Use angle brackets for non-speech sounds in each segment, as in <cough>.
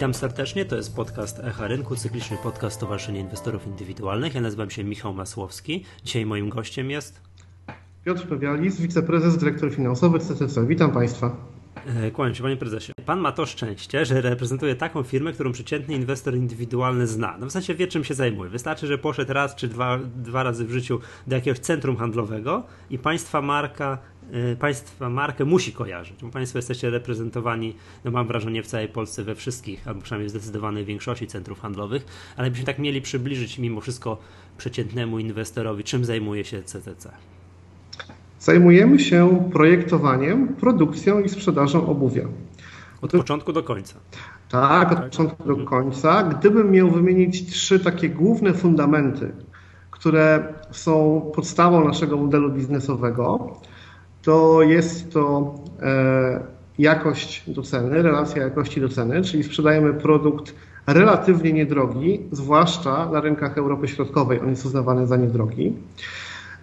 Witam serdecznie, to jest podcast Echa Rynku, cykliczny podcast Stowarzyszenia Inwestorów Indywidualnych. Ja nazywam się Michał Masłowski. Dzisiaj moim gościem jest... Piotr Pewialis, wiceprezes, dyrektor finansowy CCC. Witam Państwa. E, kłaniam się, panie prezesie. Pan ma to szczęście, że reprezentuje taką firmę, którą przeciętny inwestor indywidualny zna. No w sensie wie, czym się zajmuje. Wystarczy, że poszedł raz czy dwa, dwa razy w życiu do jakiegoś centrum handlowego i państwa marka państwa markę musi kojarzyć, bo Państwo jesteście reprezentowani, no mam wrażenie, w całej Polsce we wszystkich, albo przynajmniej w zdecydowanej większości centrów handlowych, ale byśmy tak mieli przybliżyć mimo wszystko przeciętnemu inwestorowi, czym zajmuje się CCC. Zajmujemy się projektowaniem, produkcją i sprzedażą obuwia. Od początku do końca. Tak, od tak. początku do końca. Gdybym miał wymienić trzy takie główne fundamenty, które są podstawą naszego modelu biznesowego, to jest to e, jakość do ceny, relacja jakości do ceny, czyli sprzedajemy produkt relatywnie niedrogi, zwłaszcza na rynkach Europy Środkowej, on jest uznawany za niedrogi.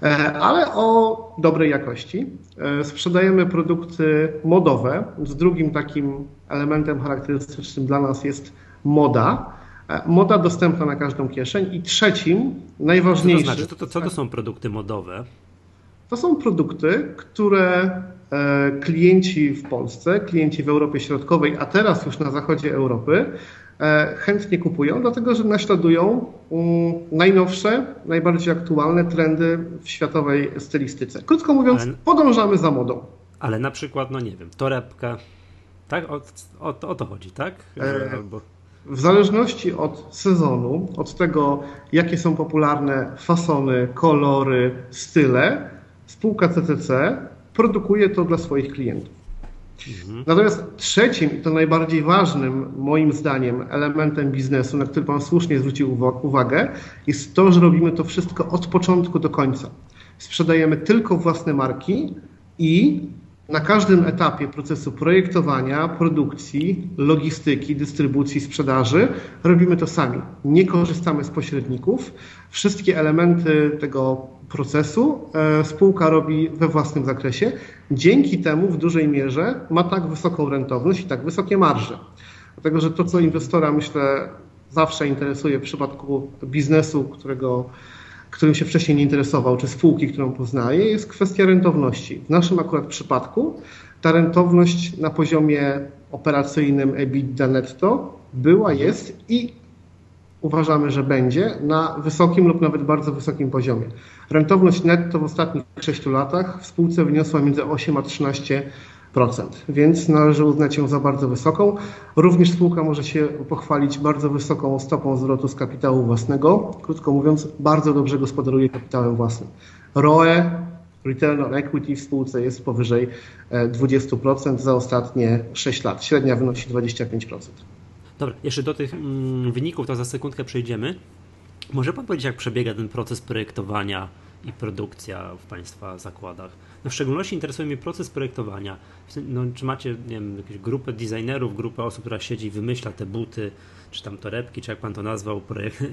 E, ale o dobrej jakości. E, sprzedajemy produkty modowe. Z drugim takim elementem charakterystycznym dla nas jest moda. Moda dostępna na każdą kieszeń. I trzecim, najważniejszym. To znaczy? To, to, co to są produkty modowe? To są produkty, które klienci w Polsce, klienci w Europie Środkowej, a teraz już na zachodzie Europy, E, chętnie kupują, dlatego że naśladują mm, najnowsze, najbardziej aktualne trendy w światowej stylistyce. Krótko mówiąc, ale, podążamy za modą. Ale na przykład, no nie wiem, torebka, tak? O, o, o to chodzi, tak? E, Albo... W zależności od sezonu, od tego, jakie są popularne fasony, kolory, style, spółka CCC produkuje to dla swoich klientów. Mhm. Natomiast trzecim i to najbardziej ważnym, moim zdaniem, elementem biznesu, na który Pan słusznie zwrócił uwagę, jest to, że robimy to wszystko od początku do końca. Sprzedajemy tylko własne marki i na każdym etapie procesu projektowania, produkcji, logistyki, dystrybucji, sprzedaży robimy to sami. Nie korzystamy z pośredników. Wszystkie elementy tego procesu e, spółka robi we własnym zakresie. Dzięki temu w dużej mierze ma tak wysoką rentowność i tak wysokie marże. Dlatego, że to, co inwestora myślę zawsze interesuje w przypadku biznesu, którego, którym się wcześniej nie interesował, czy spółki, którą poznaje, jest kwestia rentowności. W naszym akurat przypadku ta rentowność na poziomie operacyjnym EBITDA netto była, jest i uważamy, że będzie na wysokim lub nawet bardzo wysokim poziomie. Rentowność netto w ostatnich 6 latach w spółce wyniosła między 8 a 13%, więc należy uznać ją za bardzo wysoką. Również spółka może się pochwalić bardzo wysoką stopą zwrotu z kapitału własnego. Krótko mówiąc, bardzo dobrze gospodaruje kapitałem własnym. ROE, Return on Equity w spółce jest powyżej 20% e, za ostatnie 6 lat. Średnia wynosi 25%. Dobra, jeszcze do tych mm, wyników to za sekundkę przejdziemy. Może Pan powiedzieć, jak przebiega ten proces projektowania i produkcja w Państwa zakładach? No w szczególności interesuje mnie proces projektowania. No, czy macie nie wiem, jakąś grupę designerów, grupę osób, która siedzi i wymyśla te buty, czy tam torebki, czy jak pan to nazwał, projekt, <laughs> e,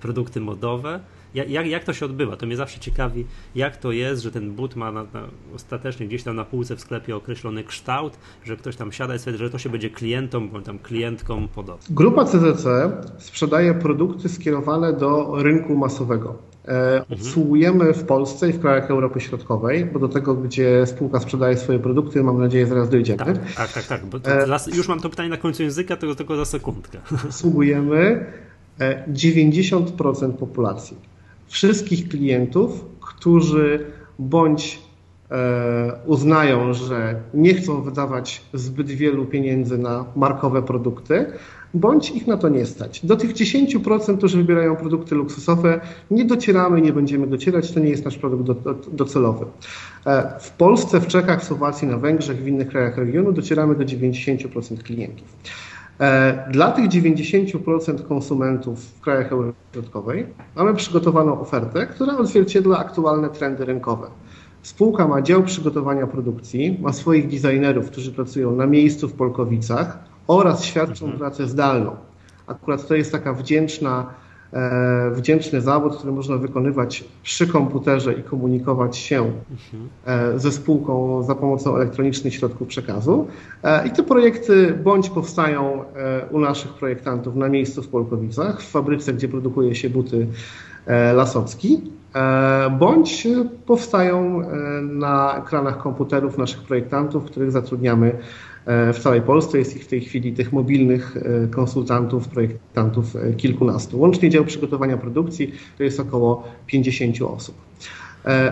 produkty modowe. Jak, jak to się odbywa? To mnie zawsze ciekawi, jak to jest, że ten but ma na, na, ostatecznie gdzieś tam na półce w sklepie określony kształt, że ktoś tam siada i sobie, że to się będzie klientom, bądź tam klientkom podobne. Grupa CCC sprzedaje produkty skierowane do rynku masowego. E, obsługujemy w Polsce i w krajach Europy Środkowej, bo do tego, gdzie spółka sprzedaje swoje produkty, mam nadzieję, zaraz dojdziemy. Tak, tak, tak. tak bo e, już mam to pytanie na końcu języka, tego tylko za sekundkę. <laughs> Obsługujemy 90% e, populacji. Wszystkich klientów, którzy bądź uznają, że nie chcą wydawać zbyt wielu pieniędzy na markowe produkty, bądź ich na to nie stać. Do tych 10%, którzy wybierają produkty luksusowe, nie docieramy, nie będziemy docierać, to nie jest nasz produkt do, do, docelowy. E, w Polsce, w Czechach, w Słowacji, na Węgrzech, w innych krajach regionu docieramy do 90% klientów. E, dla tych 90% konsumentów w krajach Europy Środkowej mamy przygotowaną ofertę, która odzwierciedla aktualne trendy rynkowe. Spółka ma dział przygotowania produkcji, ma swoich designerów, którzy pracują na miejscu w Polkowicach, oraz świadczą mhm. pracę zdalną. Akurat to jest taka wdzięczna e, wdzięczny zawód, który można wykonywać przy komputerze i komunikować się e, ze spółką za pomocą elektronicznych środków przekazu. I te projekty bądź powstają u naszych projektantów na miejscu w Polkowicach, w fabryce, gdzie produkuje się buty Lasocki, bądź powstają na ekranach komputerów naszych projektantów, których zatrudniamy E, w całej Polsce. Jest ich w tej chwili tych mobilnych e, konsultantów, projektantów e, kilkunastu. Łącznie dział przygotowania produkcji to jest około 50 osób.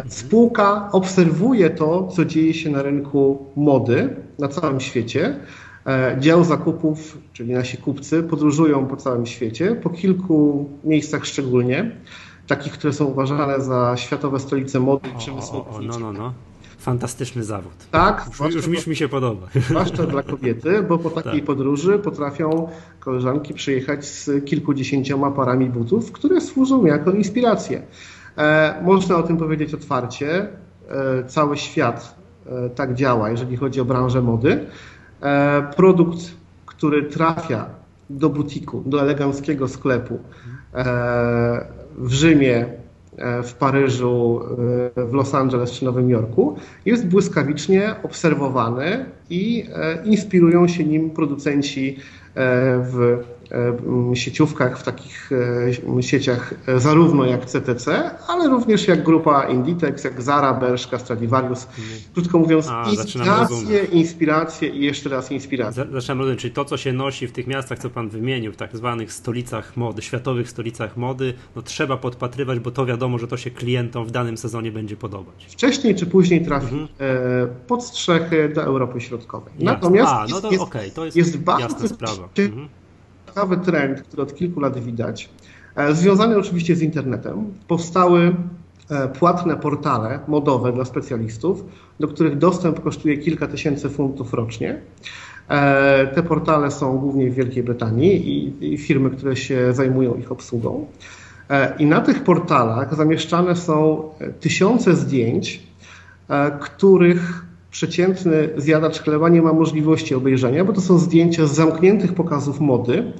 Spółka obserwuje to, co dzieje się na rynku mody na całym świecie. Dział zakupów, czyli nasi kupcy, podróżują po całym świecie, po kilku miejscach szczególnie, takich, które są uważane za światowe stolice mody i przemysłu. No, no, no. Fantastyczny zawód. Tak, już, już, już mi się podoba. Zwłaszcza dla kobiety, bo po takiej tak. podróży potrafią koleżanki przyjechać z kilkudziesięcioma parami butów, które służą jako inspirację. E, można o tym powiedzieć otwarcie. E, cały świat e, tak działa, jeżeli chodzi o branżę mody. E, produkt, który trafia do butiku, do eleganckiego sklepu e, w Rzymie, w Paryżu, e, w Los Angeles czy Nowym Jorku, jest błyskawicznie obserwowany i e, inspirują się nim producenci w sieciówkach, w takich sieciach zarówno jak CTC, ale również jak grupa Inditex, jak Zara, Bershka, Stradivarius. Krótko mówiąc, A, inspiracje, inspiracje i jeszcze raz inspiracje. Zaczynam rozumieć, czyli to, co się nosi w tych miastach, co Pan wymienił, w tak zwanych stolicach mody, światowych stolicach mody, no trzeba podpatrywać, bo to wiadomo, że to się klientom w danym sezonie będzie podobać. Wcześniej czy później trafi mhm. pod strzechy do Europy Środkowej. Jasne. Natomiast A, no to jest, okay, to jest, jest bardzo sprawa. Mhm ciekawy trend, który od kilku lat widać, e, związany oczywiście z internetem. Powstały e, płatne portale modowe dla specjalistów, do których dostęp kosztuje kilka tysięcy funtów rocznie. E, te portale są głównie w Wielkiej Brytanii i, firmy, które się zajmują ich obsługą. I na tych portalach zamieszczane są tysiące zdjęć, których przeciętny zjadacz chleba nie ma możliwości obejrzenia, bo to są zdjęcia z zamkniętych pokazów mody,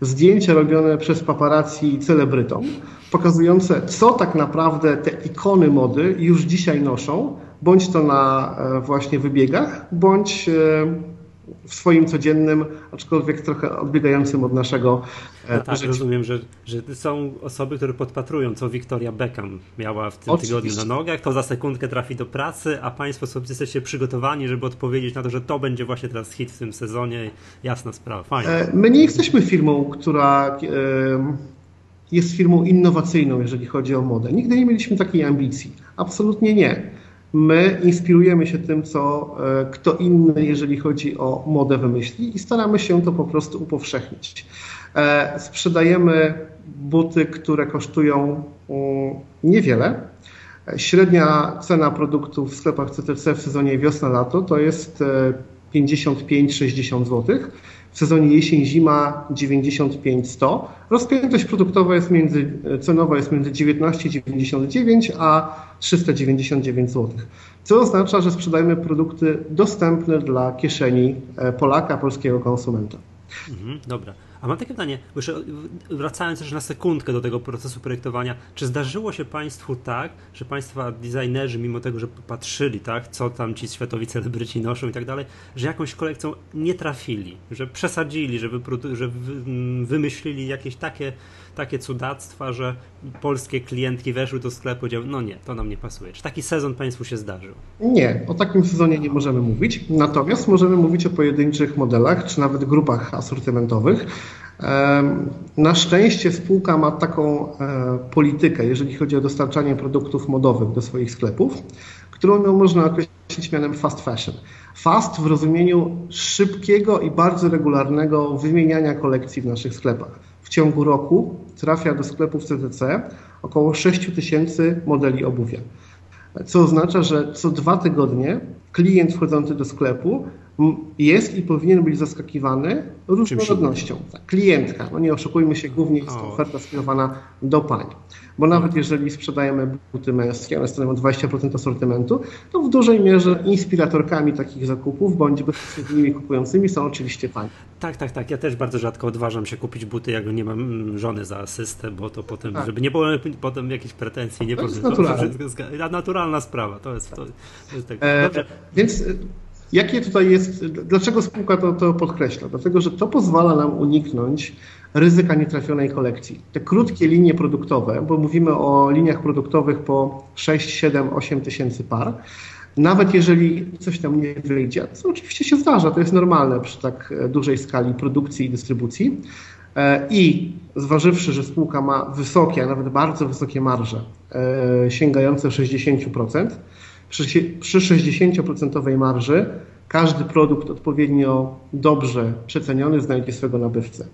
zdjęcia robione przez paparazzi celebrytom, pokazujące, co tak naprawdę te ikony mody już dzisiaj noszą, bądź to na e, właśnie wybiegach, bądź e, w swoim codziennym, aczkolwiek trochę odbiegającym od naszego. E, no tak, życia. rozumiem, że, że są osoby, które podpatrują, co Victoria Beckham miała w tym Oczywiście. tygodniu na nogach, to za sekundkę trafi do pracy, a Państwo sobie jesteście przygotowani, żeby odpowiedzieć na to, że to będzie właśnie teraz hit w tym sezonie. Jasna sprawa, fajnie. E, my nie jesteśmy firmą, która jest firmą innowacyjną, jeżeli chodzi o modę. Nigdy nie mieliśmy takiej ambicji. Absolutnie nie. My inspirujemy się tym, co e, kto inny, jeżeli chodzi o modę, wymyśli i staramy się to po prostu upowszechnić. E, sprzedajemy buty, które kosztują niewiele. Średnia cena produktów w sklepach CTC w sezonie wiosna-lato to jest 55-60 e, zł w sezonie jesień-zima 95-100. Rozpiętość produktowa jest między, cenowa jest między 19,99 a 399 zł. Co oznacza, że sprzedajemy produkty dostępne dla kieszeni e, Polaka, polskiego konsumenta. Mhm, dobra. A mam takie pytanie, jeszcze wracając też na sekundkę do tego procesu projektowania, czy zdarzyło się Państwu tak, że Państwa designerzy, mimo tego, że patrzyli, tak, co tam ci światowi celebryci noszą i tak dalej, że jakąś kolekcją nie trafili, że przesadzili, że, że wymyślili jakieś takie, takie cudactwa, że polskie klientki weszły do sklepu i no nie, to nam nie pasuje. Czy taki sezon Państwu się zdarzył? Nie, o takim sezonie nie możemy mówić, natomiast możemy mówić o pojedynczych modelach, czy nawet grupach asortymentowych, na szczęście spółka ma taką e, politykę, jeżeli chodzi o dostarczanie produktów modowych do swoich sklepów, którą można określić mianem fast fashion. Fast w rozumieniu szybkiego i bardzo regularnego wymieniania kolekcji w naszych sklepach. W ciągu roku trafia do sklepów CTC około 6 tysięcy modeli obuwia. Co oznacza, że co dwa tygodnie klient wchodzący do sklepu jest i powinien być zaskakiwany różnorodnością. Tak, klientka, no nie oszukujmy się, głównie jest to oferta skierowana do pań. Bo nawet jeżeli sprzedajemy buty męskie, one stanowią 20% asortymentu, to w dużej mierze inspiratorkami takich zakupów bądź bezpośrednimi kupującymi są oczywiście panie. Tak, tak, tak. Ja też bardzo rzadko odważam się kupić buty, jak nie mam żony za asystę, bo to potem, tak. żeby nie było <laughs> potem jakichś pretensji, nie to jest naturalna. naturalna sprawa. To jest, to, to jest tak. E, więc Jakie tutaj jest, dlaczego spółka to, to podkreśla? Dlatego, że to pozwala nam uniknąć ryzyka nietrafionej kolekcji. Te krótkie linie produktowe, bo mówimy o liniach produktowych po 6, 7, 8 tysięcy par, nawet jeżeli coś tam nie wyjdzie, co oczywiście się zdarza, to jest normalne przy tak dużej skali produkcji i dystrybucji. E, I zważywszy, że spółka ma wysokie, a nawet bardzo wysokie marże, e, sięgające 60%, przy 60% marży każdy produkt odpowiednio dobrze przeceniony znajdzie swego nabywcę.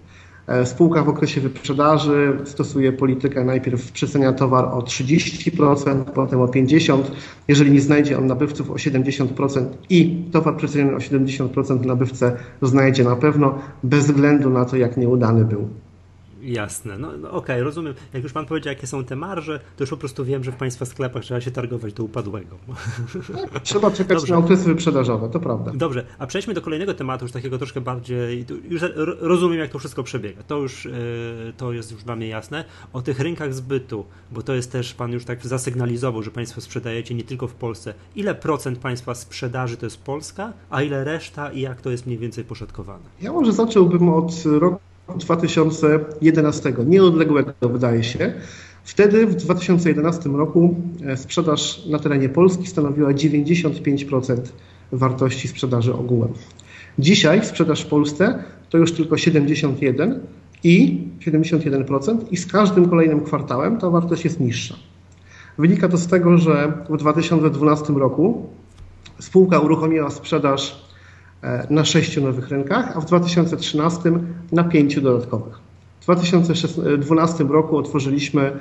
E, spółka w okresie wyprzedaży stosuje politykę najpierw przecenia towar o 30%, potem o 50%. Jeżeli nie znajdzie on nabywców o 70% i towar przeceniony o 70% nabywcę znajdzie na pewno, bez względu na to, jak nieudany był. Jasne, no, no okej, okay, rozumiem. Jak już pan powiedział, jakie są te marże, to już po prostu wiem, że w państwa sklepach trzeba się targować do upadłego. Tak, trzeba czekać Dobrze. na okresy wyprzedażowe, to prawda. Dobrze, a przejdźmy do kolejnego tematu, już takiego troszkę bardziej, już rozumiem, jak to wszystko przebiega. To już, e, to jest już dla mnie jasne. O tych rynkach zbytu, bo to jest też, pan już tak zasygnalizował, że państwo sprzedajecie nie tylko w Polsce. Ile procent państwa sprzedaży to jest Polska, a ile reszta i jak to jest mniej więcej poszatkowane? Ja może zacząłbym od roku 2011, nieodległego wydaje się. Wtedy w 2011 roku e, sprzedaż na terenie Polski stanowiła 95% wartości sprzedaży ogółem. Dzisiaj sprzedaż w Polsce to już tylko 71 i 71% i z każdym kolejnym kwartałem ta wartość jest niższa. Wynika to z tego, że w 2012 roku spółka uruchomiła sprzedaż na sześciu nowych rynkach, a w 2013 na pięciu dodatkowych. W 2012 roku otworzyliśmy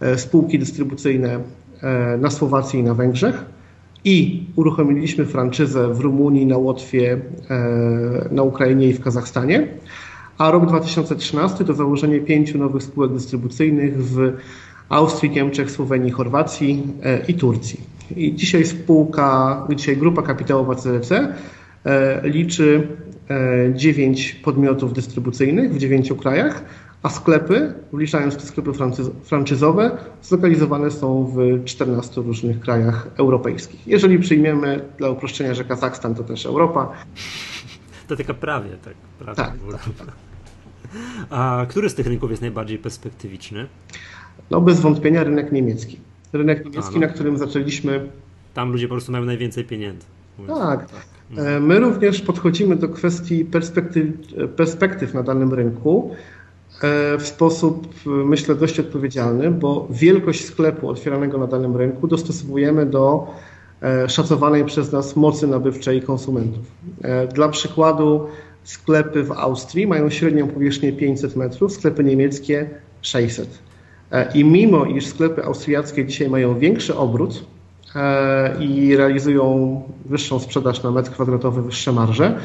e, spółki dystrybucyjne e, na Słowacji i na Węgrzech i uruchomiliśmy franczyzę w Rumunii, na Łotwie, na Ukrainie i w Kazachstanie. A rok 2013 to założenie pięciu nowych spółek dystrybucyjnych w Austrii, Niemczech, Słowenii, Chorwacji i Turcji. I dzisiaj spółka, dzisiaj grupa kapitałowa CDC E, liczy 9 e, podmiotów dystrybucyjnych w 9 krajach, a sklepy, wliczając te sklepy franczyzowe, zlokalizowane są w 14 różnych krajach europejskich. Jeżeli przyjmiemy dla uproszczenia, że Kazachstan to też Europa. <laughs> To tylko prawie, tak. Prawie tak, tak, tak. <laughs> A który z tych rynków jest najbardziej perspektywiczny? No bez wątpienia rynek niemiecki. Rynek niemiecki, no. na którym zaczęliśmy... Tam ludzie po prostu mają najwięcej pieniędzy. Tak. tak. E, my również podchodzimy do kwestii perspektyw, perspektyw na danym rynku e, w sposób, myślę, dość odpowiedzialny, bo wielkość sklepu otwieranego na danym rynku dostosowujemy do e, szacowanej przez nas mocy nabywczej konsumentów. Dla przykładu, sklepy w Austrii mają średnią powierzchnię 500 metrów, sklepy niemieckie 600. I mimo, iż sklepy austriackie dzisiaj mają większy obrót, E, i realizują wyższą sprzedaż na metr kwadratowy, wyższe marże,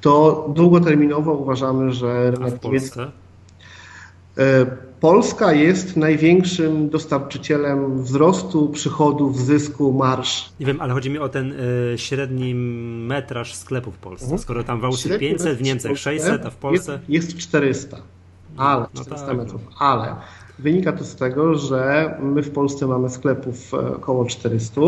to długoterminowo uważamy, że rynek A w e, Polska jest największym dostarczycielem wzrostu przychodów, zysku, marsz. Nie wiem, ale chodzi mi o ten y, średni metraż sklepów w Polsce. Mhm. Skoro tam w Austrii 500, w Niemczech 600, a w Polsce... Jest, jest 400, ale no 400 tak, metrów, ale Wynika to z tego, że my w Polsce mamy sklepów e, około 400,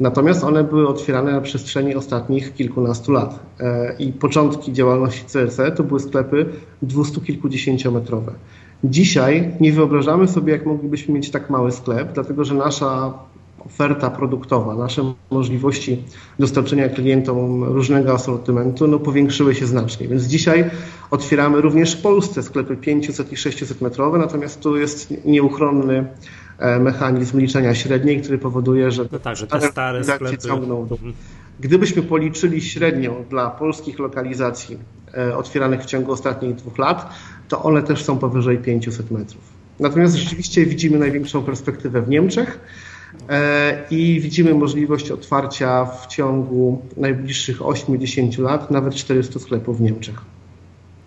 natomiast one były otwierane na przestrzeni ostatnich kilkunastu lat. E, I początki działalności CRC to były sklepy dwustu kilkudziesięciometrowe. Dzisiaj nie wyobrażamy sobie, jak moglibyśmy mieć tak mały sklep, dlatego że nasza oferta produktowa, nasze możliwości dostarczenia klientom różnego asortymentu no, powiększyły się znacznie. Więc dzisiaj otwieramy również w Polsce sklepy 500 i 600 metrowe, natomiast tu jest nieuchronny e, mechanizm liczenia średniej, który powoduje, że, no tak, że te stare sklepy ciągną do... Mhm. Gdybyśmy policzyli średnią dla polskich lokalizacji e, otwieranych w ciągu ostatnich dwóch lat, to one też są powyżej 500 metrów. Natomiast rzeczywiście widzimy największą perspektywę w Niemczech, i widzimy możliwość otwarcia w ciągu najbliższych 8-10 lat nawet 400 sklepów w Niemczech.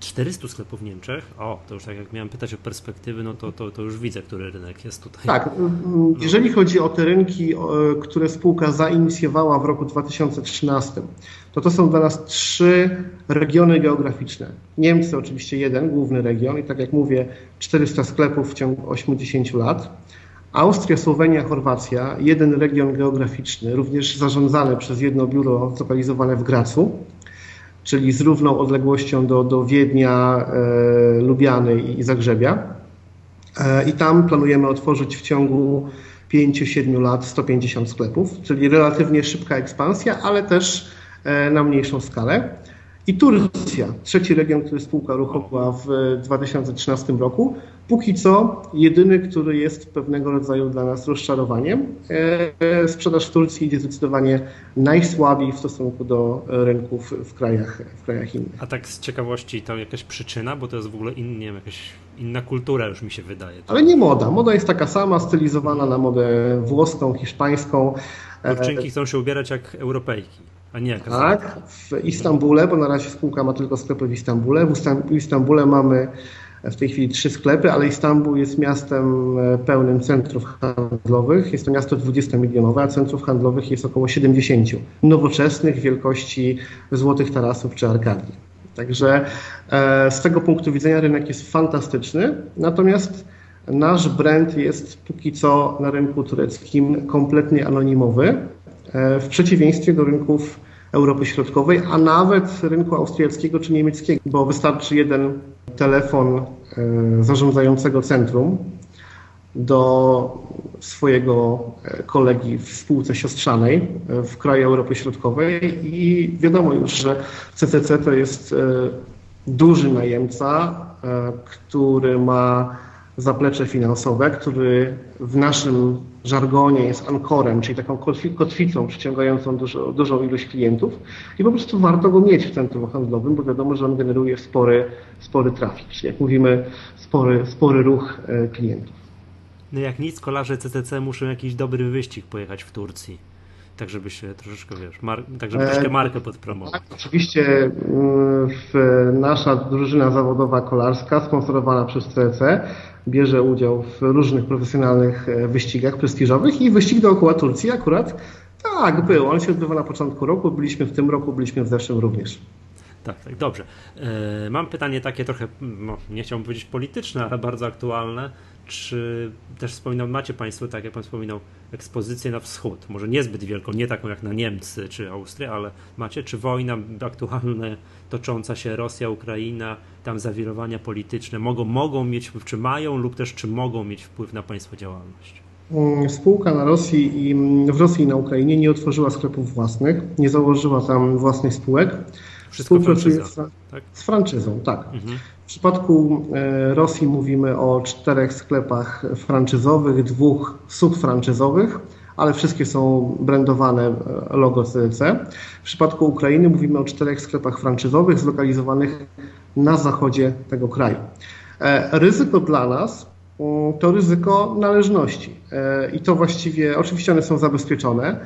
400 sklepów w Niemczech? O, to już tak jak miałem pytać o perspektywy, no to, to, to już widzę, który rynek jest tutaj. Tak, jeżeli chodzi o te rynki, które spółka zainicjowała w roku 2013, to to są dla nas trzy regiony geograficzne. Niemcy oczywiście jeden, główny region i tak jak mówię, 400 sklepów w ciągu 80 lat. Austria, Słowenia, Chorwacja, jeden region geograficzny, również zarządzany przez jedno biuro zlokalizowane w Gracu czyli z równą odległością do, do Wiednia, e, Lubiany i Zagrzebia. E, I tam planujemy otworzyć w ciągu 5-7 lat 150 sklepów, czyli relatywnie szybka ekspansja, ale też e, na mniejszą skalę. I Turcja, trzeci region, który spółka uruchomiła w 2013 roku, póki co jedyny, który jest pewnego rodzaju dla nas rozczarowaniem. E, sprzedaż w Turcji idzie zdecydowanie najsłabiej w stosunku do rynków w krajach, w krajach innych. A tak z ciekawości, to jakaś przyczyna, bo to jest w ogóle in, nie wiem, jakaś inna kultura już mi się wydaje. Ale nie moda. Moda jest taka sama, stylizowana na modę włoską, hiszpańską. Turczynki chcą się ubierać jak Europejki. A nie, tak, w Istambule, bo na razie spółka ma tylko sklepy w Istambule. W Istambule mamy w tej chwili trzy sklepy, ale Istanbul jest miastem e, pełnym centrów handlowych. Jest to miasto 20-milionowe, a centrów handlowych jest około 70. Nowoczesnych, wielkości złotych tarasów czy arkadii. Także e, z tego punktu widzenia rynek jest fantastyczny, natomiast nasz brand jest póki co na rynku tureckim kompletnie anonimowy, e, w przeciwieństwie do rynków Europy Środkowej, a nawet rynku austriackiego czy niemieckiego, bo wystarczy jeden telefon e, zarządzającego centrum do swojego e, kolegi w spółce siostrzanej e, w kraju Europy Środkowej i wiadomo już, że CCC to jest duży najemca, który ma zaplecze finansowe, który w naszym żargonie jest ankorem, czyli taką kotwicą przyciągającą dużo, dużą ilość klientów i po prostu warto go mieć w centrum handlowym, bo wiadomo, że on generuje spory, spory trafik, czyli jak mówimy, spory, spory ruch e, klientów. No jak nic, kolarze CCC muszą jakiś dobry wyścig pojechać w Turcji tak żeby się troszeczkę, wiesz, mar- tak żeby troszkę e, markę podpromować. Tak, oczywiście mm, nasza drużyna zawodowa kolarska, sponsorowana przez CC, bierze udział w różnych profesjonalnych e, wyścigach prestiżowych i wyścig dookoła Turcji akurat tak był. On się odbywa na początku roku, byliśmy w tym roku, byliśmy w zeszłym również. Tak, tak, dobrze. E, mam pytanie takie trochę, no, nie chciałbym powiedzieć polityczne, ale bardzo aktualne. Czy też wspominał, macie Państwo, tak jak Pan wspominał, ekspozycję na wschód? Może niezbyt wielką, nie taką jak na Niemcy czy Austrię, ale macie? Czy wojna aktualna, tocząca się Rosja, Ukraina, tam zawirowania polityczne mogą, mogą mieć, czy mają lub też czy mogą mieć wpływ na Państwa działalność? Mm, spółka na Rosji i w Rosji i na Ukrainie nie otworzyła sklepów własnych, nie założyła tam własnych spółek. Wszystko franczyza, z, tak? z franczyzą, tak. Mhm. W przypadku e, Rosji mówimy o czterech sklepach franczyzowych, dwóch subfranczyzowych, ale wszystkie są brandowane e, logo CDC. W przypadku Ukrainy mówimy o czterech sklepach franczyzowych zlokalizowanych na zachodzie tego kraju. E, ryzyko dla nas mm, to ryzyko należności i to właściwie, oczywiście one są zabezpieczone,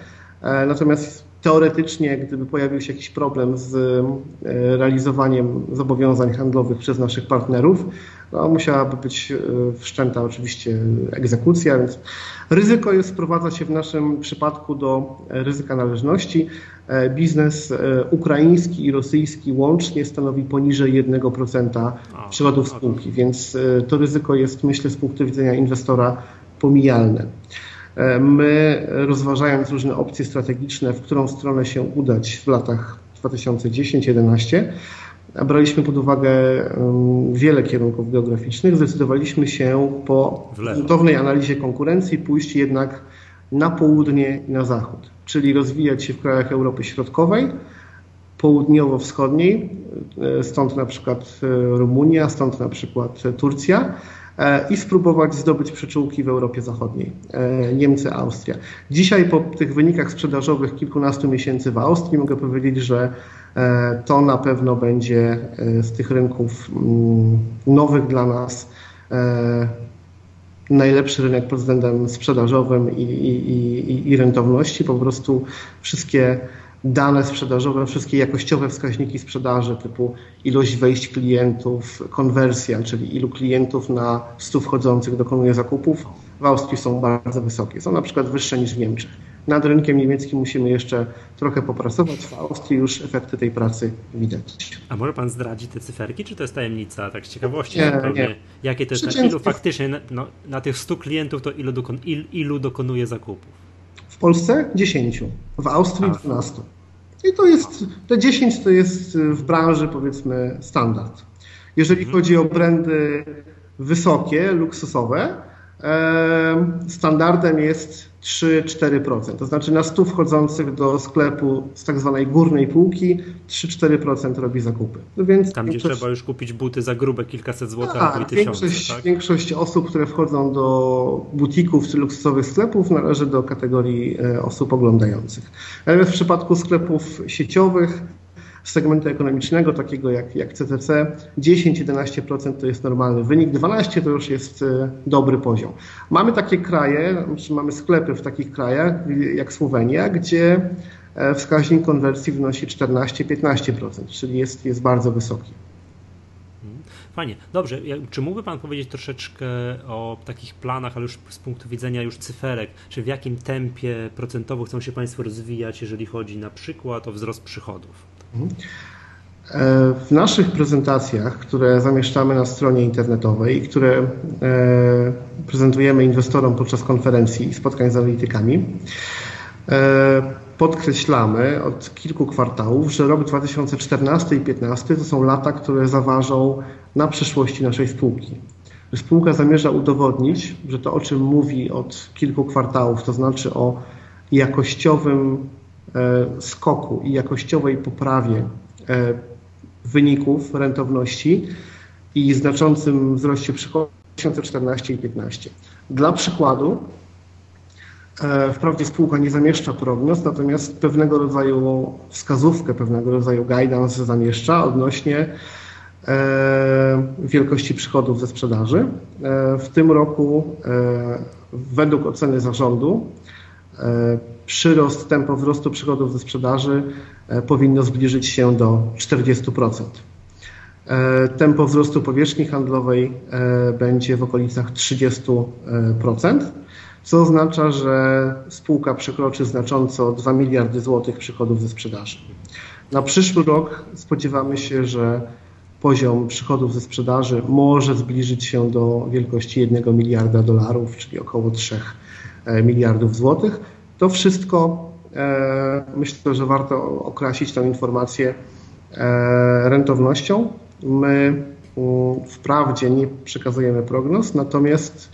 natomiast teoretycznie, gdyby pojawił się jakiś problem z e, realizowaniem zobowiązań handlowych przez naszych partnerów, no, musiałaby być e, wszczęta oczywiście egzekucja, więc ryzyko jest sprowadza się w naszym przypadku do ryzyka należności. E, biznes ukraiński i rosyjski łącznie stanowi poniżej 1% przychodów spółki, więc to ryzyko jest myślę z punktu widzenia inwestora pomijalne. E, my, rozważając różne opcje strategiczne, w którą stronę się udać w latach 2010-2011, braliśmy pod uwagę wiele kierunków geograficznych. Zdecydowaliśmy się po gruntownej analizie konkurencji pójść jednak na południe i na zachód, czyli rozwijać się w krajach Europy Środkowej, południowo-wschodniej, e, stąd na przykład e, Rumunia, stąd na przykład Turcja, i spróbować zdobyć przyczółki w Europie Zachodniej, e, Niemcy, Austria. Dzisiaj po tych wynikach sprzedażowych kilkunastu miesięcy w Austrii mogę powiedzieć, że e, to na pewno będzie z tych rynków mm, nowych dla nas najlepszy rynek pod względem sprzedażowym i, i, i, i rentowności. Po prostu wszystkie dane sprzedażowe, wszystkie jakościowe wskaźniki sprzedaży, typu ilość wejść klientów, konwersja, czyli ilu klientów na 100 wchodzących dokonuje zakupów, w Austrii są bardzo wysokie. Są na przykład wyższe niż w Niemczech. Nad rynkiem niemieckim musimy jeszcze trochę popracować. W Austrii już efekty tej pracy widać. A może pan zdradzi te cyferki, czy to jest tajemnica, tak z ciekawości? Nie, nie. Jakie to jest, na ilu faktycznie, no, na tych 100 klientów to ilu, dokon, il, ilu dokonuje zakupów? W Polsce 10, w Austrii A. 12. I to jest, te 10 to jest w branży powiedzmy standard. Jeżeli mhm. chodzi o brandy wysokie, luksusowe, standardem jest 3-4%. To znaczy na 100 wchodzących do sklepu z tak zwanej górnej półki 3-4% robi zakupy. No więc Tam, gdzie trzeba już kupić buty za grube kilkaset złotych albo i tysiące. Większość, tak? większość osób, które wchodzą do butików czy luksusowych sklepów należy do kategorii e, osób oglądających. Natomiast w przypadku sklepów sieciowych segmentu ekonomicznego, takiego jak, jak CCC, 10-11% to jest normalny wynik, 12% to już jest e, dobry poziom. Mamy takie kraje, mamy sklepy w takich krajach jak Słowenia, gdzie e, wskaźnik konwersji wynosi 14-15%, czyli jest, jest bardzo wysoki. Fajnie. Dobrze, czy mógłby Pan powiedzieć troszeczkę o takich planach, ale już z punktu widzenia już cyferek, czy w jakim tempie procentowo chcą się Państwo rozwijać, jeżeli chodzi na przykład o wzrost przychodów? E, w naszych prezentacjach, które zamieszczamy na stronie internetowej i które e, prezentujemy inwestorom podczas konferencji i spotkań z analitykami, e, podkreślamy od kilku kwartałów, że rok 2014 i 2015 to są lata, które zaważą na przyszłości naszej spółki. Spółka zamierza udowodnić, że to, o czym mówi od kilku kwartałów, to znaczy o jakościowym skoku i jakościowej poprawie e, wyników rentowności i znaczącym wzroście przychodów 2014 i 2015. Dla przykładu, e, wprawdzie spółka nie zamieszcza prognoz, natomiast pewnego rodzaju wskazówkę, pewnego rodzaju guidance zamieszcza odnośnie wielkości przychodów ze sprzedaży. W tym roku według oceny zarządu przyrost, tempo wzrostu przychodów ze sprzedaży e, powinno zbliżyć się do 40%. E, tempo wzrostu powierzchni handlowej e, będzie w okolicach 30%, co oznacza, że spółka przekroczy znacząco 2 miliardy złotych przychodów ze sprzedaży. Na przyszły rok spodziewamy się, że poziom przychodów ze sprzedaży może zbliżyć się do wielkości 1 miliarda dolarów, czyli około 3 miliardów złotych to wszystko e, myślę, że warto określić tę informację e, rentownością. My wprawdzie nie przekazujemy prognoz, natomiast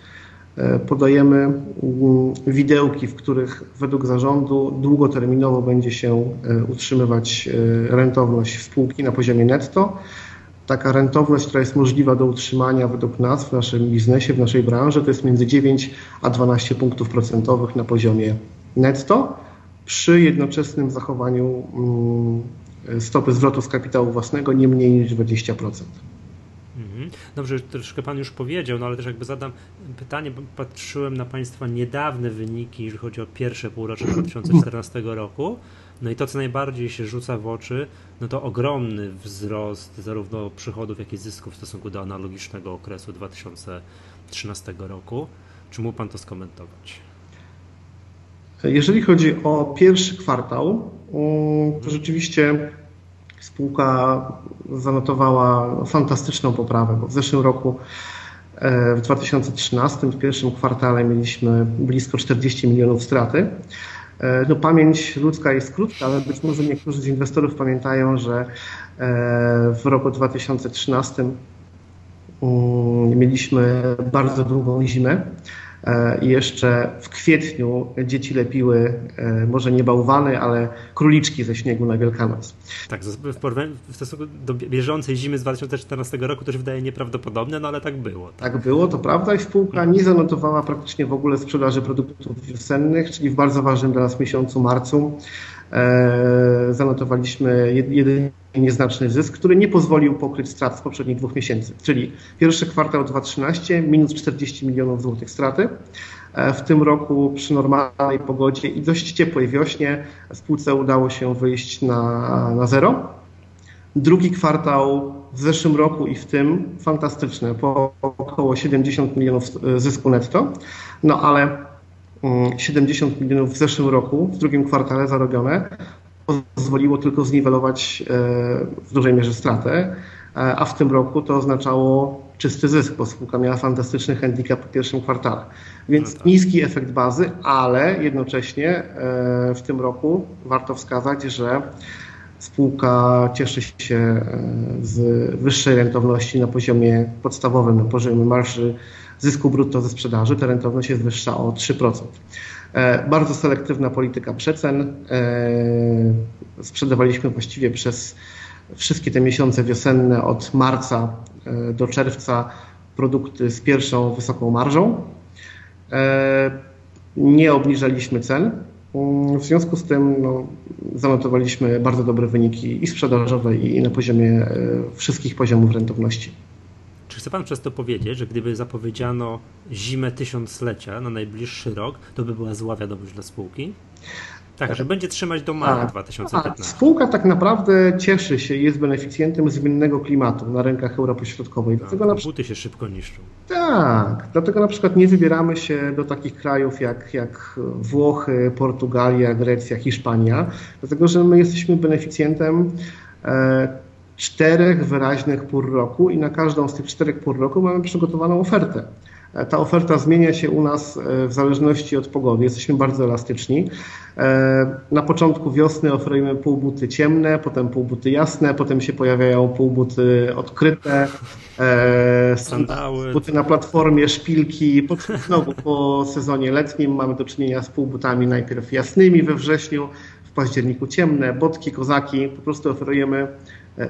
e, podajemy mm, widełki, w których według zarządu długoterminowo będzie się utrzymywać rentowność spółki na poziomie netto. Taka rentowność, która jest możliwa do utrzymania według nas w naszym biznesie, w naszej branży, to jest między 9 a 12 punktów procentowych na poziomie netto przy jednoczesnym zachowaniu mm, stopy zwrotu z kapitału własnego nie mniej niż 20%. Mhm. Dobrze, troszkę Pan już powiedział, no ale też jakby zadam pytanie, bo patrzyłem na Państwa niedawne wyniki, jeżeli chodzi o pierwsze półrocze 2014 roku. No i to, co najbardziej się rzuca w oczy, no to ogromny wzrost zarówno przychodów, jak i zysków w stosunku do analogicznego okresu 2013 roku. Czy mógł Pan to skomentować? Jeżeli chodzi o pierwszy kwartał, to rzeczywiście spółka zanotowała fantastyczną poprawę, bo w zeszłym roku e, w 2013 w pierwszym kwartale mieliśmy blisko 40 milionów straty. E, no, pamięć ludzka jest krótka, ale być może niektórzy z inwestorów pamiętają, że e, w roku 2013 mm, mieliśmy bardzo długą zimę I jeszcze w kwietniu dzieci lepiły e, może nie bałwany, ale króliczki ze śniegu na Wielkanoc. Tak, w stosunku do bieżącej zimy z 2014 roku to się wydaje nieprawdopodobne, no ale tak było. Tak, tak było, to prawda i spółka nie zanotowała praktycznie w ogóle sprzedaży produktów wiosennych, czyli w bardzo ważnym dla nas miesiącu marcu zanotowaliśmy jedynie nieznaczny zysk, który nie pozwolił pokryć strat z poprzednich dwóch miesięcy, czyli pierwszy kwartał 2013 minus 40 milionów złotych straty. W tym roku przy normalnej pogodzie i dość ciepłej wiośnie spółce udało się wyjść na, na zero. Drugi kwartał w zeszłym roku i w tym fantastyczny, po około 70 milionów zysku netto, no ale 70 mm, milionów w zeszłym roku, w drugim kwartale zarobione, pozwoliło tylko zniwelować e, w dużej mierze stratę, e, a w tym roku to oznaczało czysty zysk, bo spółka miała fantastyczny handicap po pierwszym kwartale. Więc no tak. niski efekt bazy, ale jednocześnie e, w tym roku warto wskazać, że spółka cieszy się z wyższej rentowności na poziomie podstawowym, na poziomie marży zysku brutto ze sprzedaży. Ta rentowność jest wyższa o 3%. E, bardzo selektywna polityka przecen. E, sprzedawaliśmy właściwie przez wszystkie te miesiące wiosenne od marca e, do czerwca produkty z pierwszą wysoką marżą. Nie obniżaliśmy cen. W związku z tym no, zanotowaliśmy bardzo dobre wyniki i sprzedażowe, i na poziomie wszystkich poziomów rentowności. Czy chce Pan przez to powiedzieć, że gdyby zapowiedziano zimę tysiąclecia na najbliższy rok, to by była zła wiadomość dla spółki? Tak, że będzie trzymać do maja 2015. spółka tak naprawdę cieszy się i jest beneficjentem zmiennego klimatu na rynkach Europy Środkowej. Tak, dlatego na... Buty się szybko niszczą. Tak, dlatego na przykład nie wybieramy się do takich krajów jak, jak Włochy, Portugalia, Grecja, Hiszpania, dlatego że my jesteśmy beneficjentem e, czterech wyraźnych pór roku i na każdą z tych czterech pór roku mamy przygotowaną ofertę. E, ta oferta zmienia się u nas e, w zależności od pogody. Jesteśmy bardzo elastyczni. E, na początku wiosny oferujemy półbuty ciemne, potem półbuty jasne, potem się pojawiają półbuty odkryte, sandały, buty na platformie, szpilki. Znowu po sezonie letnim mamy do czynienia z półbutami najpierw jasnymi we wrześniu, w październiku ciemne, botki, kozaki. Po prostu oferujemy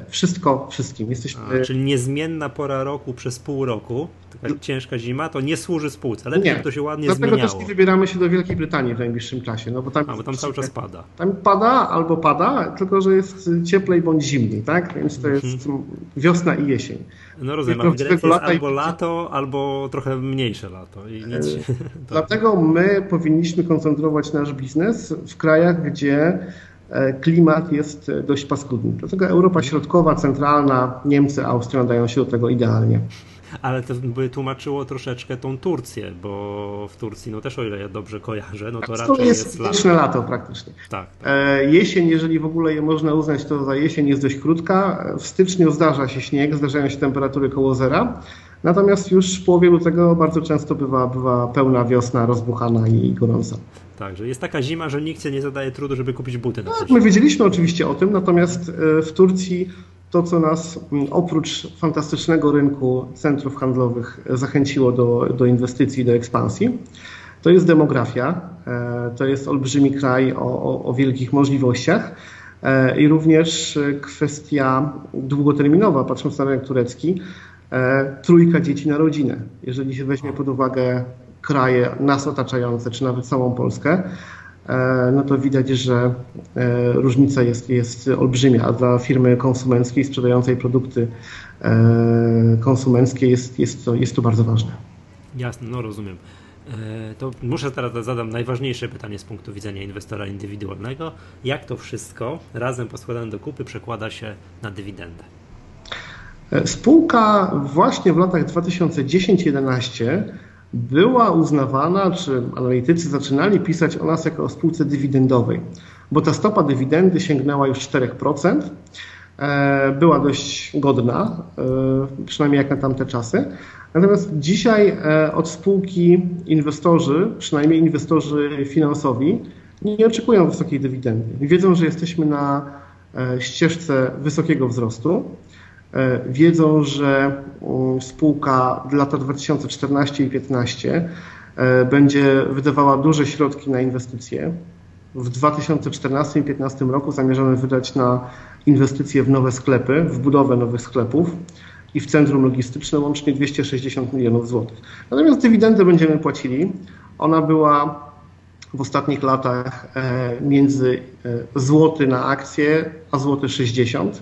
wszystko wszystkim. Jesteśmy... A, czyli niezmienna pora roku przez pół roku, taka ciężka zima, to nie służy spółce. Lepiej, nie. to się ładnie Dlatego zmieniało. też nie wybieramy się do Wielkiej Brytanii w najbliższym czasie. No bo tam, A, bo tam cały czas pada. Tam pada albo pada, tylko że jest cieplej bądź zimniej, tak? Więc to jest mhm. wiosna i jesień. No rozumiem, a w Grecji jest albo i... lato, albo trochę mniejsze lato. I nic się... <laughs> Dlatego my powinniśmy koncentrować nasz biznes w krajach, gdzie E, klimat jest e, dość paskudny. Dlatego Europa Środkowa, Centralna, Niemcy, Austria nadają się do tego idealnie. Ale to by tłumaczyło troszeczkę tą Turcję, bo w Turcji, no też o ile ja dobrze kojarzę, no to raczej to jest, jest lato. lato praktycznie. Tak, tak. E, jesień, jeżeli w ogóle je można uznać, to za jesień jest dość krótka. W styczniu zdarza się śnieg, zdarzają się temperatury koło zera. Natomiast już w połowie lutego bardzo często bywa, bywa pełna wiosna, rozbuchana i gorąca. Tak, że jest taka zima, że nikt się nie zadaje trudu, żeby kupić buty na tak, My wiedzieliśmy oczywiście o tym, natomiast e, w Turcji to, co nas oprócz fantastycznego rynku centrów handlowych zachęciło do, do inwestycji, do ekspansji, to jest demografia. E, to jest olbrzymi kraj o, o, o wielkich możliwościach e, i również kwestia długoterminowa, patrząc na rynek turecki, trójka dzieci na rodzinę. Jeżeli się weźmie pod uwagę kraje nas otaczające, czy nawet samą Polskę, e, no to widać, że e, różnica jest, jest olbrzymia, a dla firmy konsumenckiej sprzedającej produkty e, konsumenckie jest, jest, to, jest to bardzo ważne. Jasne, no rozumiem. To muszę teraz zadam najważniejsze pytanie z punktu widzenia inwestora indywidualnego. Jak to wszystko razem poskładane do kupy przekłada się na dywidendę? Spółka właśnie w latach 2010-2011 była uznawana, czy analitycy zaczynali pisać o nas jako o spółce dywidendowej, bo ta stopa dywidendy sięgnęła już 4%. E, była dość godna, e, przynajmniej jak na tamte czasy. Natomiast dzisiaj e, od spółki inwestorzy, przynajmniej inwestorzy finansowi, nie oczekują wysokiej dywidendy. Wiedzą, że jesteśmy na ścieżce wysokiego wzrostu. E, wiedzą, że spółka w lata 2014 i 2015 e, będzie wydawała duże środki na inwestycje. W 2014 i 2015 roku zamierzamy wydać na inwestycje w nowe sklepy, w budowę nowych sklepów i w centrum logistyczne łącznie 260 milionów złotych. Natomiast dywidendę będziemy płacili. Ona była w ostatnich latach między złoty na akcję, a złoty 60.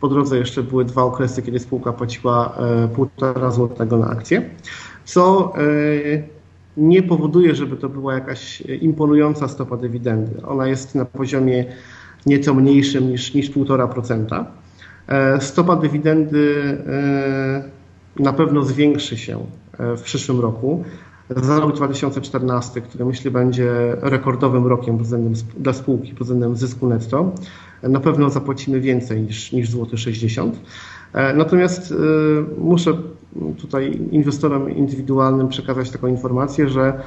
Po drodze jeszcze były dwa okresy, kiedy spółka płaciła półtora złotego na akcję, co nie powoduje, żeby to była jakaś imponująca stopa dywidendy. Ona jest na poziomie nieco mniejszym niż, niż 1,5%. E, stopa dywidendy e, na pewno zwiększy się e, w przyszłym roku. Za rok 2014, który myślę będzie rekordowym rokiem dla spółki pod względem zysku netto, na pewno zapłacimy więcej niż, niż złoty 60. Natomiast muszę tutaj inwestorom indywidualnym przekazać taką informację, że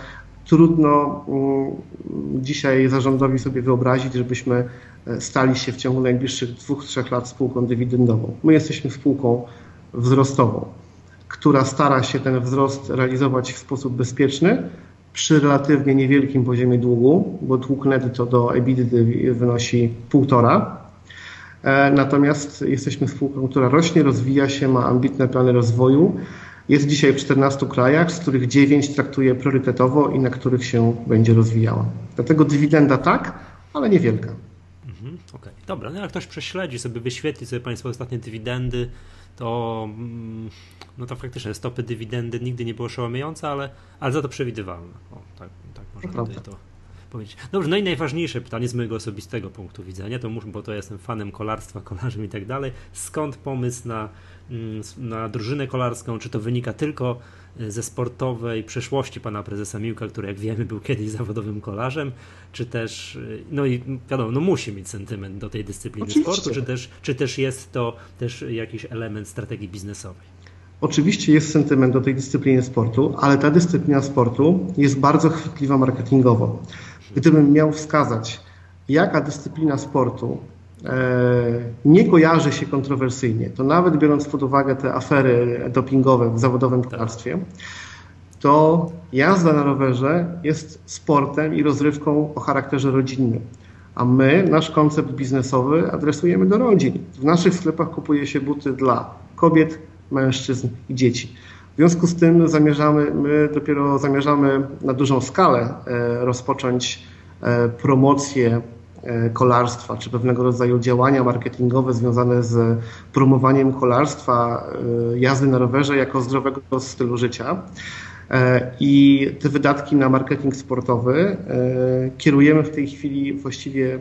trudno mm, dzisiaj zarządowi sobie wyobrazić, żebyśmy e, stali się w ciągu najbliższych dwóch, trzech lat spółką dywidendową. My jesteśmy spółką wzrostową, która stara się ten wzrost realizować w sposób bezpieczny przy relatywnie niewielkim poziomie długu, bo dług netto do EBITDA wynosi półtora. E, natomiast jesteśmy spółką, która rośnie, rozwija się, ma ambitne plany rozwoju jest dzisiaj w 14 krajach, z których 9 traktuje priorytetowo i na których się będzie rozwijała. Dlatego dywidenda tak, ale niewielka. Mhm, okay. dobra. No jak ktoś prześledzi sobie, wyświetli sobie Państwo ostatnie dywidendy, to mm, no to faktycznie stopy dywidendy nigdy nie były oszałamiające, ale, ale za to przewidywalne. O, tak, tak można tutaj to powiedzieć. Dobrze, no i najważniejsze pytanie z mojego osobistego punktu widzenia, to muszę, bo to jestem fanem kolarstwa, kolarzem i tak dalej. Skąd pomysł na Mm, na drużynę kolarską, czy to wynika tylko ze sportowej przeszłości pana prezesa Miłka, który jak wiemy był kiedyś zawodowym kolarzem, czy też, y, no i wiadomo, no musi mieć sentyment do tej dyscypliny Oczywiście. sportu, czy też, czy też jest to też jakiś element strategii biznesowej? Oczywiście jest sentyment do tej dyscypliny sportu, ale ta dyscyplina sportu jest bardzo chwytliwa marketingowo. Gdybym miał wskazać, jaka dyscyplina sportu E, nie kojarzy się kontrowersyjnie, to nawet biorąc pod uwagę te afery dopingowe w zawodowym kolarstwie, to jazda na rowerze jest sportem i rozrywką o charakterze rodzinnym. A my, nasz koncept biznesowy adresujemy do rodzin. W naszych sklepach kupuje się buty dla kobiet, mężczyzn i dzieci. W związku z tym zamierzamy, my dopiero zamierzamy na dużą skalę e, rozpocząć e, promocję E, kolarstwa, czy pewnego rodzaju działania marketingowe związane z promowaniem kolarstwa, e, jazdy na rowerze jako zdrowego stylu życia. E, I te wydatki na marketing sportowy kierujemy w tej chwili właściwie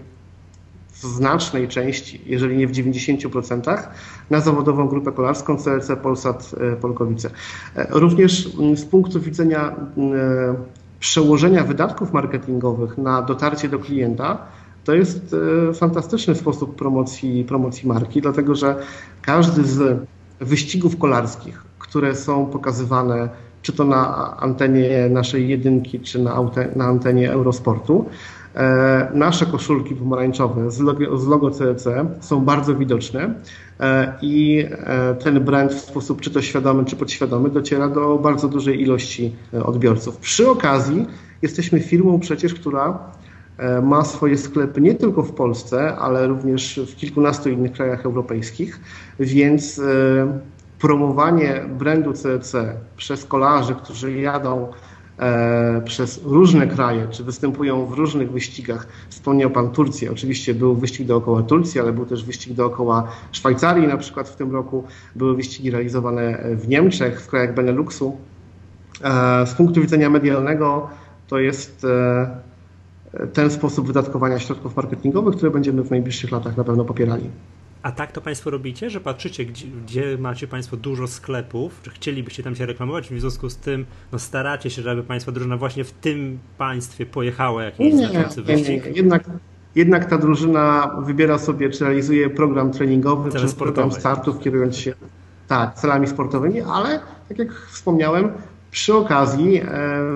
w znacznej części, jeżeli nie w 90%, na zawodową grupę kolarską CLC Polsat Polkowice. Również z punktu widzenia przełożenia wydatków marketingowych na dotarcie do klienta, to jest e, fantastyczny sposób promocji, promocji marki, dlatego że każdy z wyścigów kolarskich, które są pokazywane czy to na antenie naszej jedynki, czy na, na antenie Eurosportu, e, nasze koszulki pomarańczowe z logo, z logo CEC są bardzo widoczne e, i ten brand w sposób czy to świadomy, czy podświadomy dociera do bardzo dużej ilości odbiorców. Przy okazji jesteśmy firmą przecież, która E, ma swoje sklepy nie tylko w Polsce, ale również w kilkunastu innych krajach europejskich, więc e, promowanie brandu CEC przez kolarzy, którzy jadą e, przez różne kraje, czy występują w różnych wyścigach. Wspomniał Pan Turcję. Oczywiście był wyścig dookoła Turcji, ale był też wyścig dookoła Szwajcarii na przykład w tym roku. Były wyścigi realizowane w Niemczech, w krajach Beneluxu. Z punktu widzenia medialnego to jest ten sposób wydatkowania środków marketingowych, które będziemy w najbliższych latach na pewno popierali. A tak to Państwo robicie, że patrzycie, gdzie, gdzie, macie Państwo dużo sklepów, czy chcielibyście tam się reklamować, w związku z tym no, staracie się, żeby Państwa drużyna właśnie w tym państwie pojechała jakiś znaczący wyścig? Nie, nie. Jednak, jednak ta drużyna wybiera sobie, czy realizuje program treningowy, Cele czy program startów, kierując się tak, celami sportowymi, ale tak jak wspomniałem, przy okazji e,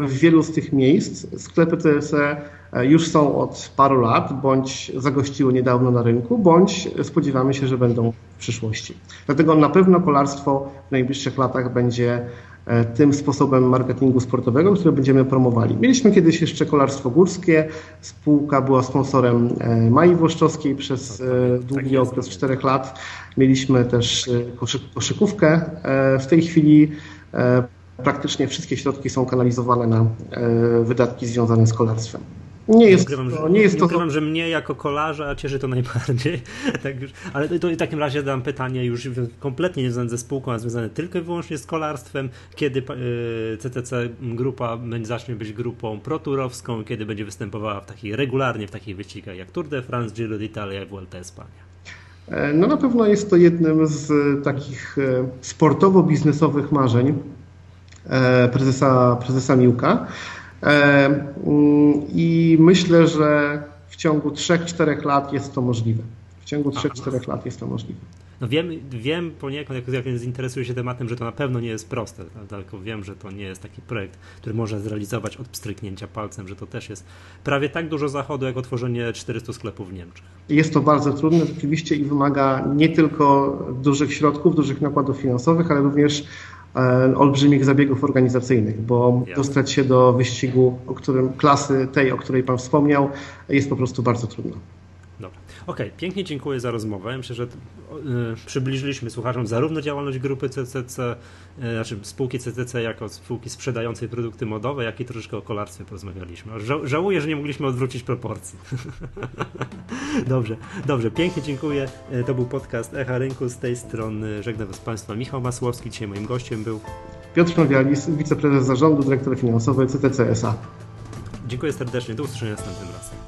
w wielu z tych miejsc sklepy TSE już są od paru lat, bądź zagościły niedawno na rynku, bądź spodziewamy się, że będą w przyszłości. Dlatego na pewno kolarstwo w najbliższych latach będzie e, tym sposobem marketingu sportowego, który będziemy promowali. Mieliśmy kiedyś jeszcze kolarstwo górskie, spółka była sponsorem e, Mai Włoszczowskiej przez długi tak okres czterech lat. Mieliśmy też koszykówkę. W tej chwili praktycznie wszystkie środki są kanalizowane na wydatki związane z kolarstwem. Nie jest ukrywam, to, nie jest nie to. Ukrywam, że mnie jako kolarza cieszy to najbardziej. <laughs> tak już, ale to, w takim razie dam pytanie już kompletnie nie związane ze spółką, a związane tylko i wyłącznie z kolarstwem. Kiedy CTC grupa zacznie być grupą proturowską, kiedy będzie występowała w takiej, regularnie w takich wyścigach jak Tour de France, Giro d'Italia i Vuelta Espania? E, no na pewno jest to jednym z takich e, sportowo-biznesowych marzeń e, prezesa, prezesa Miłka. Mm, I myślę, że w ciągu 3-4 lat jest to możliwe. W ciągu 3-4 lat jest to możliwe. No wiem, wiem poniekąd, jak, jak interesuję się tematem, że to na pewno nie jest proste, tylko wiem, że to nie jest taki projekt, który można zrealizować od pstryknięcia palcem, że to też jest prawie tak dużo zachodu, jak otworzenie 400 sklepów w Niemczech. Jest to bardzo trudne rzeczywiście i wymaga nie tylko dużych środków, dużych nakładów finansowych, ale również e, olbrzymich zabiegów organizacyjnych, bo dostać się do wyścigu, o którym klasy tej, o której Pan wspomniał, jest po prostu bardzo trudno. Okej, okay, pięknie dziękuję za rozmowę. Myślę, że y, przybliżyliśmy słuchaczom zarówno działalność grupy CCC, y, znaczy spółki CCC jako spółki sprzedającej produkty modowe, jak i troszeczkę o kolarstwie porozmawialiśmy. Ża żałuję, że nie mogliśmy odwrócić proporcji. <laughs> dobrze, dobrze, pięknie dziękuję. Y, to był podcast Echa Rynku. Z tej strony żegnam z Państwa Michał Masłowski. Dzisiaj moim gościem był Piotr Nowialis, wiceprezes zarządu, dyrektor finansowy CTC SA. Dziękuję serdecznie. Do usłyszenia następnym razem.